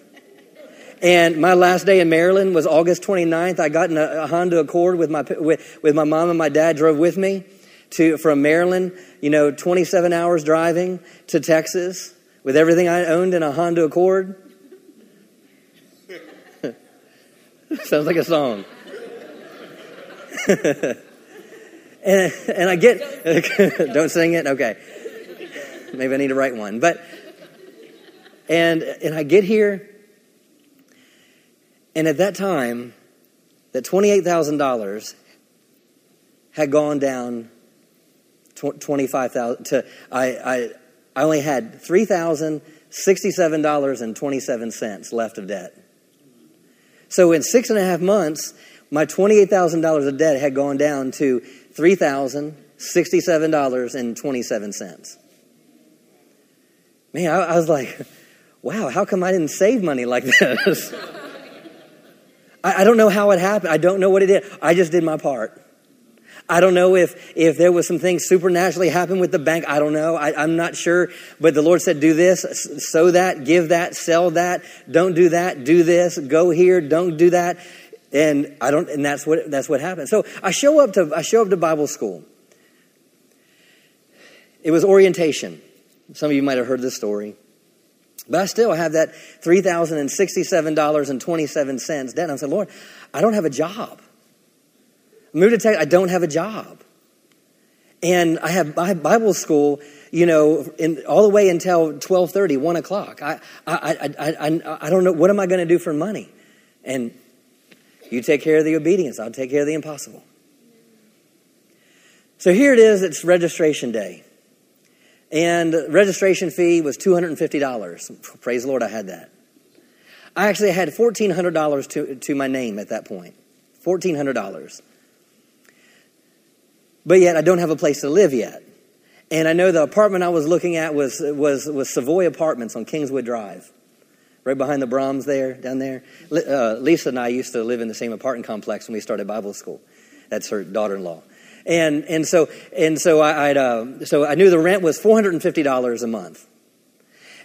And my last day in Maryland was August 29th. I got in a, a Honda Accord with my, with, with my mom and my dad drove with me. To from Maryland, you know, 27 hours driving to Texas with everything I owned in a Honda Accord. Sounds like a song. and, and I get, don't sing it? Okay. Maybe I need to write one. But, and, and I get here, and at that time, that $28,000 had gone down 25,000 to, I, I, I only had $3,067.27 left of debt. So in six and a half months, my $28,000 of debt had gone down to $3,067.27. Man, I, I was like, wow, how come I didn't save money like this? I, I don't know how it happened. I don't know what it did. I just did my part. I don't know if, if there was some things supernaturally happened with the bank. I don't know. I, am not sure. But the Lord said, do this, sow that, give that, sell that. Don't do that. Do this. Go here. Don't do that. And I don't, and that's what, that's what happened. So I show up to, I show up to Bible school. It was orientation. Some of you might have heard this story. But I still have that $3,067.27 debt. And I said, Lord, I don't have a job. Moved to Texas, I don't have a job. And I have Bible school, you know, in, all the way until 1230, 1 o'clock. I, I, I, I, I don't know, what am I going to do for money? And you take care of the obedience, I'll take care of the impossible. So here it is, it's registration day. And registration fee was $250. Praise the Lord, I had that. I actually had $1,400 to, to my name at that point. $1,400. But yet I don't have a place to live yet. And I know the apartment I was looking at was, was, was Savoy Apartments on Kingswood Drive right behind the Braum's there, down there. Uh, Lisa and I used to live in the same apartment complex when we started Bible school. That's her daughter-in-law. And, and so, and so I, uh, so I knew the rent was $450 a month.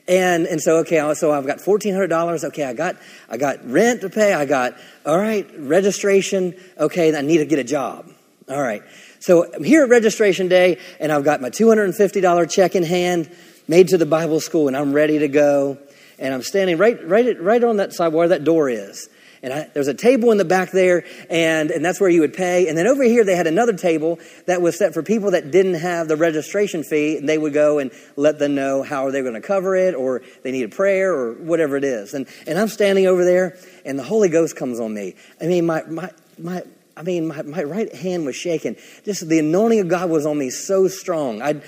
And, and so, okay, so I've got $1,400. Okay, I got, I got rent to pay. I got, all right, registration. Okay, I need to get a job. All right. So I'm here at registration day, and I've got my $250 check in hand, made to the Bible school, and I'm ready to go and I'm standing right, right, right on that side where that door is. And I, there's a table in the back there, and, and that's where you would pay. And then over here, they had another table that was set for people that didn't have the registration fee, and they would go and let them know how they going to cover it, or they need a prayer, or whatever it is. And, and I'm standing over there, and the Holy Ghost comes on me. I mean, my, my, my, I mean, my, my right hand was shaking. Just the anointing of God was on me so strong. I,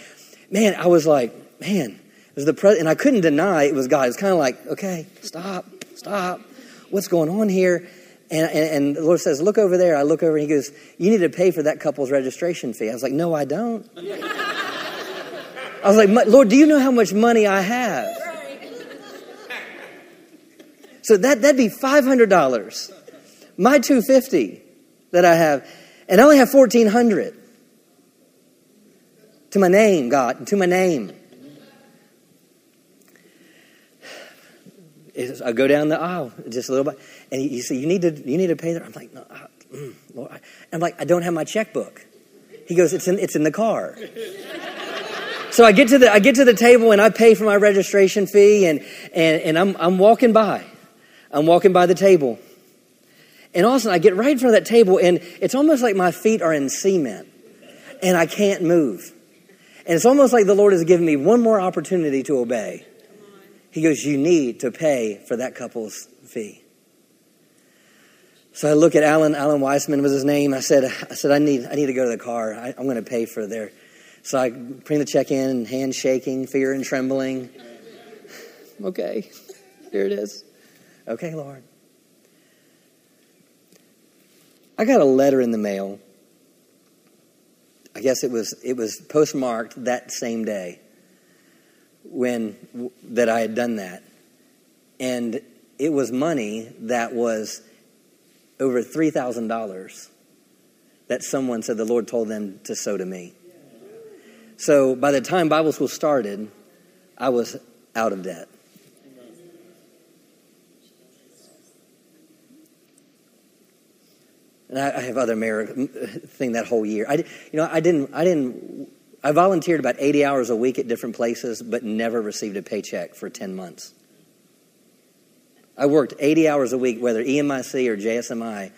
man, I was like, man, it was the pre- and I couldn't deny it was God. It was kind of like, okay, stop, stop. What's going on here? And, and, and, the Lord says, look over there. I look over and he goes, you need to pay for that couple's registration fee. I was like, no, I don't. I was like, Lord, do you know how much money I have? So that, that'd be $500. My 250 that I have, and I only have 1400 to my name, God, to my name. I go down the aisle just a little bit, and he said, "You need to, you need to pay that." I'm like, no, uh, mm, Lord. I'm like, I don't have my checkbook. He goes, "It's in, it's in the car." so I get to the, I get to the table, and I pay for my registration fee, and and and I'm I'm walking by, I'm walking by the table, and all of a sudden I get right in front of that table, and it's almost like my feet are in cement, and I can't move, and it's almost like the Lord has given me one more opportunity to obey. He goes, You need to pay for that couple's fee. So I look at Alan, Alan Weissman was his name. I said, I said, I need, I need to go to the car. I, am going to pay for their. So I bring the check in, hand shaking, fear and trembling. okay, here it is. Okay, Lord. I got a letter in the mail. I guess it was it was postmarked that same day when that I had done that. And it was money that was over $3,000 that someone said the Lord told them to sow to me. So by the time Bible school started, I was out of debt. And I, I have other merit uh, thing that whole year. I, you know, I didn't, I didn't, I volunteered about 80 hours a week at different places, but never received a paycheck for 10 months. I worked 80 hours a week, whether EMIC or JSMI,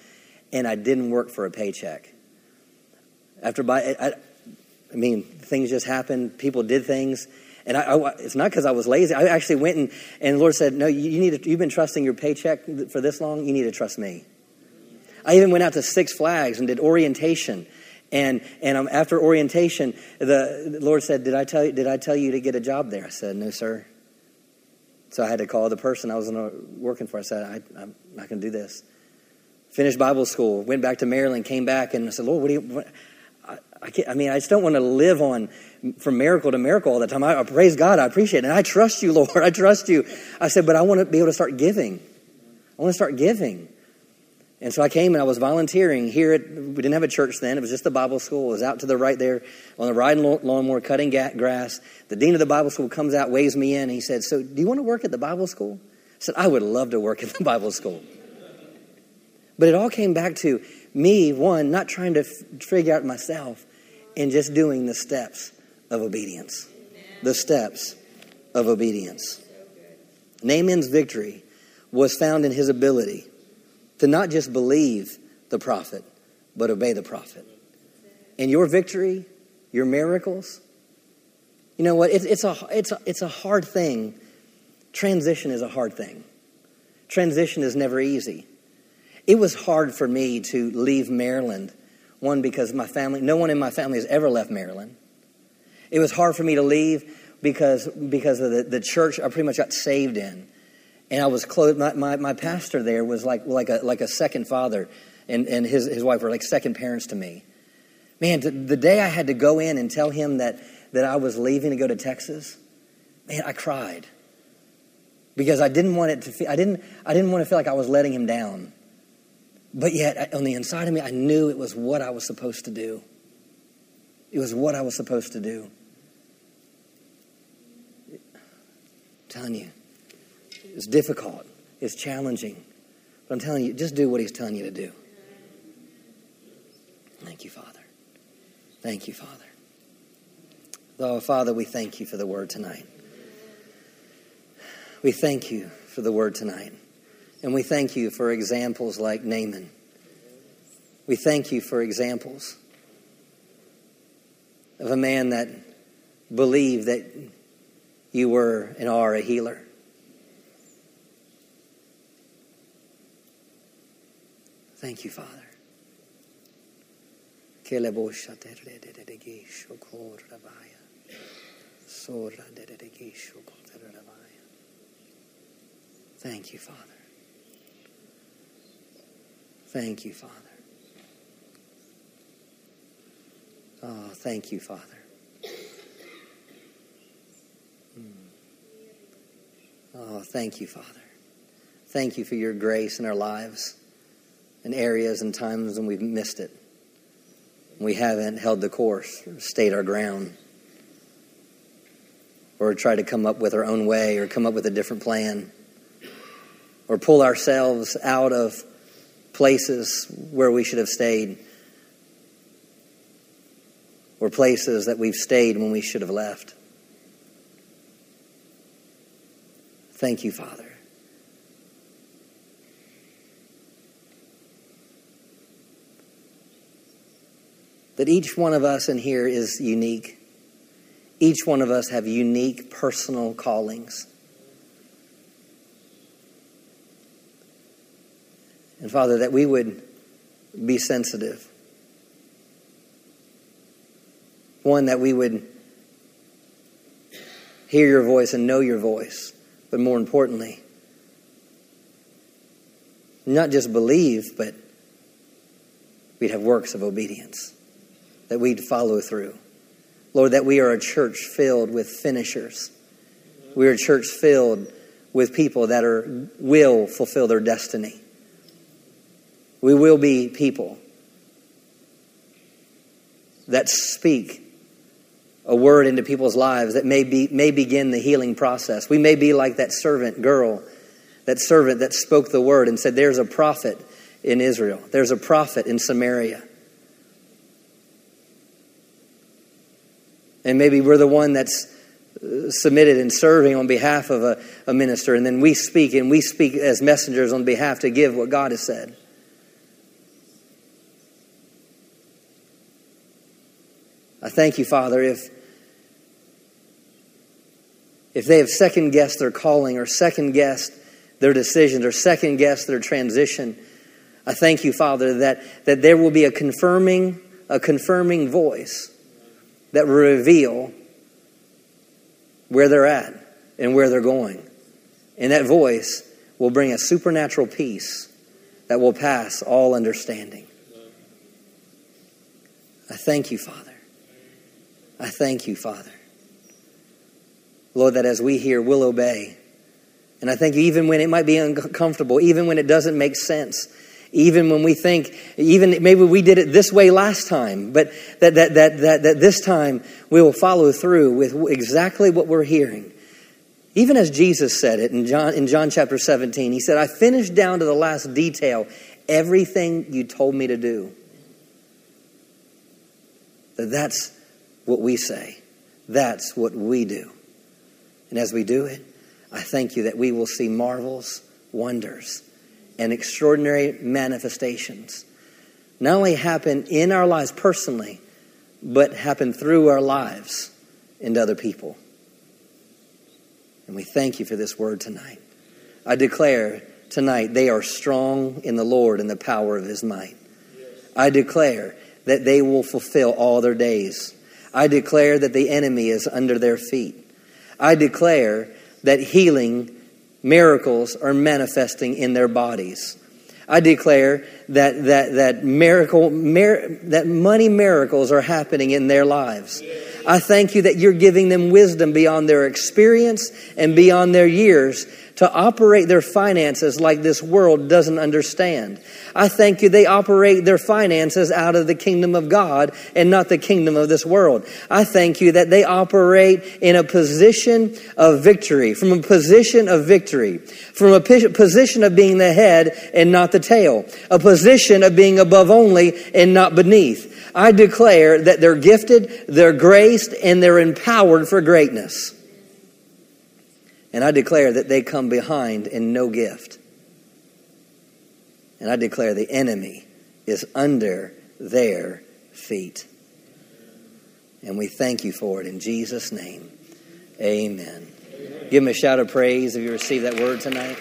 and I didn't work for a paycheck. After by, I, I mean, things just happened. People did things, and I, I, it's not because I was lazy. I actually went and, and the Lord said, "No, you, you need. To, you've been trusting your paycheck for this long. You need to trust me." I even went out to Six Flags and did orientation. And, and um, after orientation, the, Lord said, did I, tell you, did I tell you to get a job there? I said, No, sir. So I had to call the person I was working for. I said, I, am not going to do this. Finished Bible school, went back to Maryland, came back, and I said, Lord, what do you. What? I, I, can't, I, mean, I just don't want to live on from miracle to miracle all the time. I, I praise God, I appreciate it, and I trust you, Lord. I trust you. I said, but I want to be able to start giving. I want to start giving. And so I came and I was volunteering here at, we didn't have a church then, it was just the Bible school. It was out to the right there on the riding lawnmower, cutting grass. The dean of the Bible school comes out, waves me in, and he said, So, do you want to work at the Bible school? I said, I would love to work at the Bible school. But it all came back to me, one, not trying to f- figure out myself, and just doing the steps of obedience. The steps of obedience. Naaman's victory was found in his ability to not just believe the prophet, but obey the prophet. And your victory, your miracles, you know what? It's, it's, a, it's, a, it's a hard thing. Transition is a hard thing. Transition is never easy. It was hard for me to leave Maryland, one, because my family, no one in my family has ever left Maryland. It was hard for me to leave because, because of the, the church I pretty much got saved in and I was close. My, my, my, pastor there was like like a like a second father, and and his his wife were like second parents to me. Man, the day I had to go in and tell him that that I was leaving to go to Texas, man, I cried because I didn't want it to feel. I didn't I didn't want to feel like I was letting him down. But yet, on the inside of me, I knew it was what I was supposed to do. It was what I was supposed to do. I'm telling you. It's difficult. It's challenging. But I'm telling you, just do what He's telling you to do. Thank you, Father. Thank you, Father. Oh, Father, we thank you for the word tonight. We thank you for the word tonight. And we thank you for examples like Naaman. We thank you for examples of a man that believed that you were and are a healer. Thank you, Father. Thank you, Father. Ah, thank you, Father. Oh, thank you, Father. Oh, thank you, Father. Thank you for your grace in our lives in areas and times when we've missed it. We haven't held the course, or stayed our ground, or tried to come up with our own way, or come up with a different plan, or pull ourselves out of places where we should have stayed, or places that we've stayed when we should have left. Thank you, Father. That each one of us in here is unique. Each one of us have unique personal callings. And Father, that we would be sensitive. One, that we would hear your voice and know your voice, but more importantly, not just believe, but we'd have works of obedience that we'd follow through. Lord, that we are a church filled with finishers. We are a church filled with people that are will fulfill their destiny. We will be people that speak a word into people's lives that may, be, may begin the healing process. We may be like that servant girl, that servant that spoke the word and said, There's a prophet in Israel. There's a prophet in Samaria. And maybe we're the one that's uh, submitted and serving on behalf of a, a minister, and then we speak, and we speak as messengers on behalf to give what God has said. I thank you, Father, if if they have second guessed their calling or second guessed their decisions or second guessed their transition, I thank you, Father, that, that there will be a confirming, a confirming voice that will reveal where they're at and where they're going. And that voice will bring a supernatural peace that will pass all understanding. I thank you, Father. I thank you, Father. Lord, that as we hear, we'll obey. And I think even when it might be uncomfortable, even when it doesn't make sense, even when we think, even maybe we did it this way last time, but that, that, that, that, that this time we will follow through with exactly what we're hearing. Even as Jesus said it in John, in John chapter 17, he said, I finished down to the last detail everything you told me to do. That that's what we say. That's what we do. And as we do it, I thank you that we will see marvels, wonders, and extraordinary manifestations not only happen in our lives personally, but happen through our lives into other people. And we thank you for this word tonight. I declare tonight they are strong in the Lord and the power of his might. I declare that they will fulfill all their days. I declare that the enemy is under their feet. I declare that healing miracles are manifesting in their bodies. I declare that, that, that miracle, mir- that money miracles are happening in their lives. I thank you that you're giving them wisdom beyond their experience and beyond their years to operate their finances like this world doesn't understand. I thank you they operate their finances out of the kingdom of God and not the kingdom of this world. I thank you that they operate in a position of victory, from a position of victory, from a position of being the head and not the tail, a position of being above only and not beneath. I declare that they're gifted, they're graced, and they're empowered for greatness. And I declare that they come behind in no gift. And I declare the enemy is under their feet. And we thank you for it in Jesus' name. Amen. Amen. Give him a shout of praise if you receive that word tonight.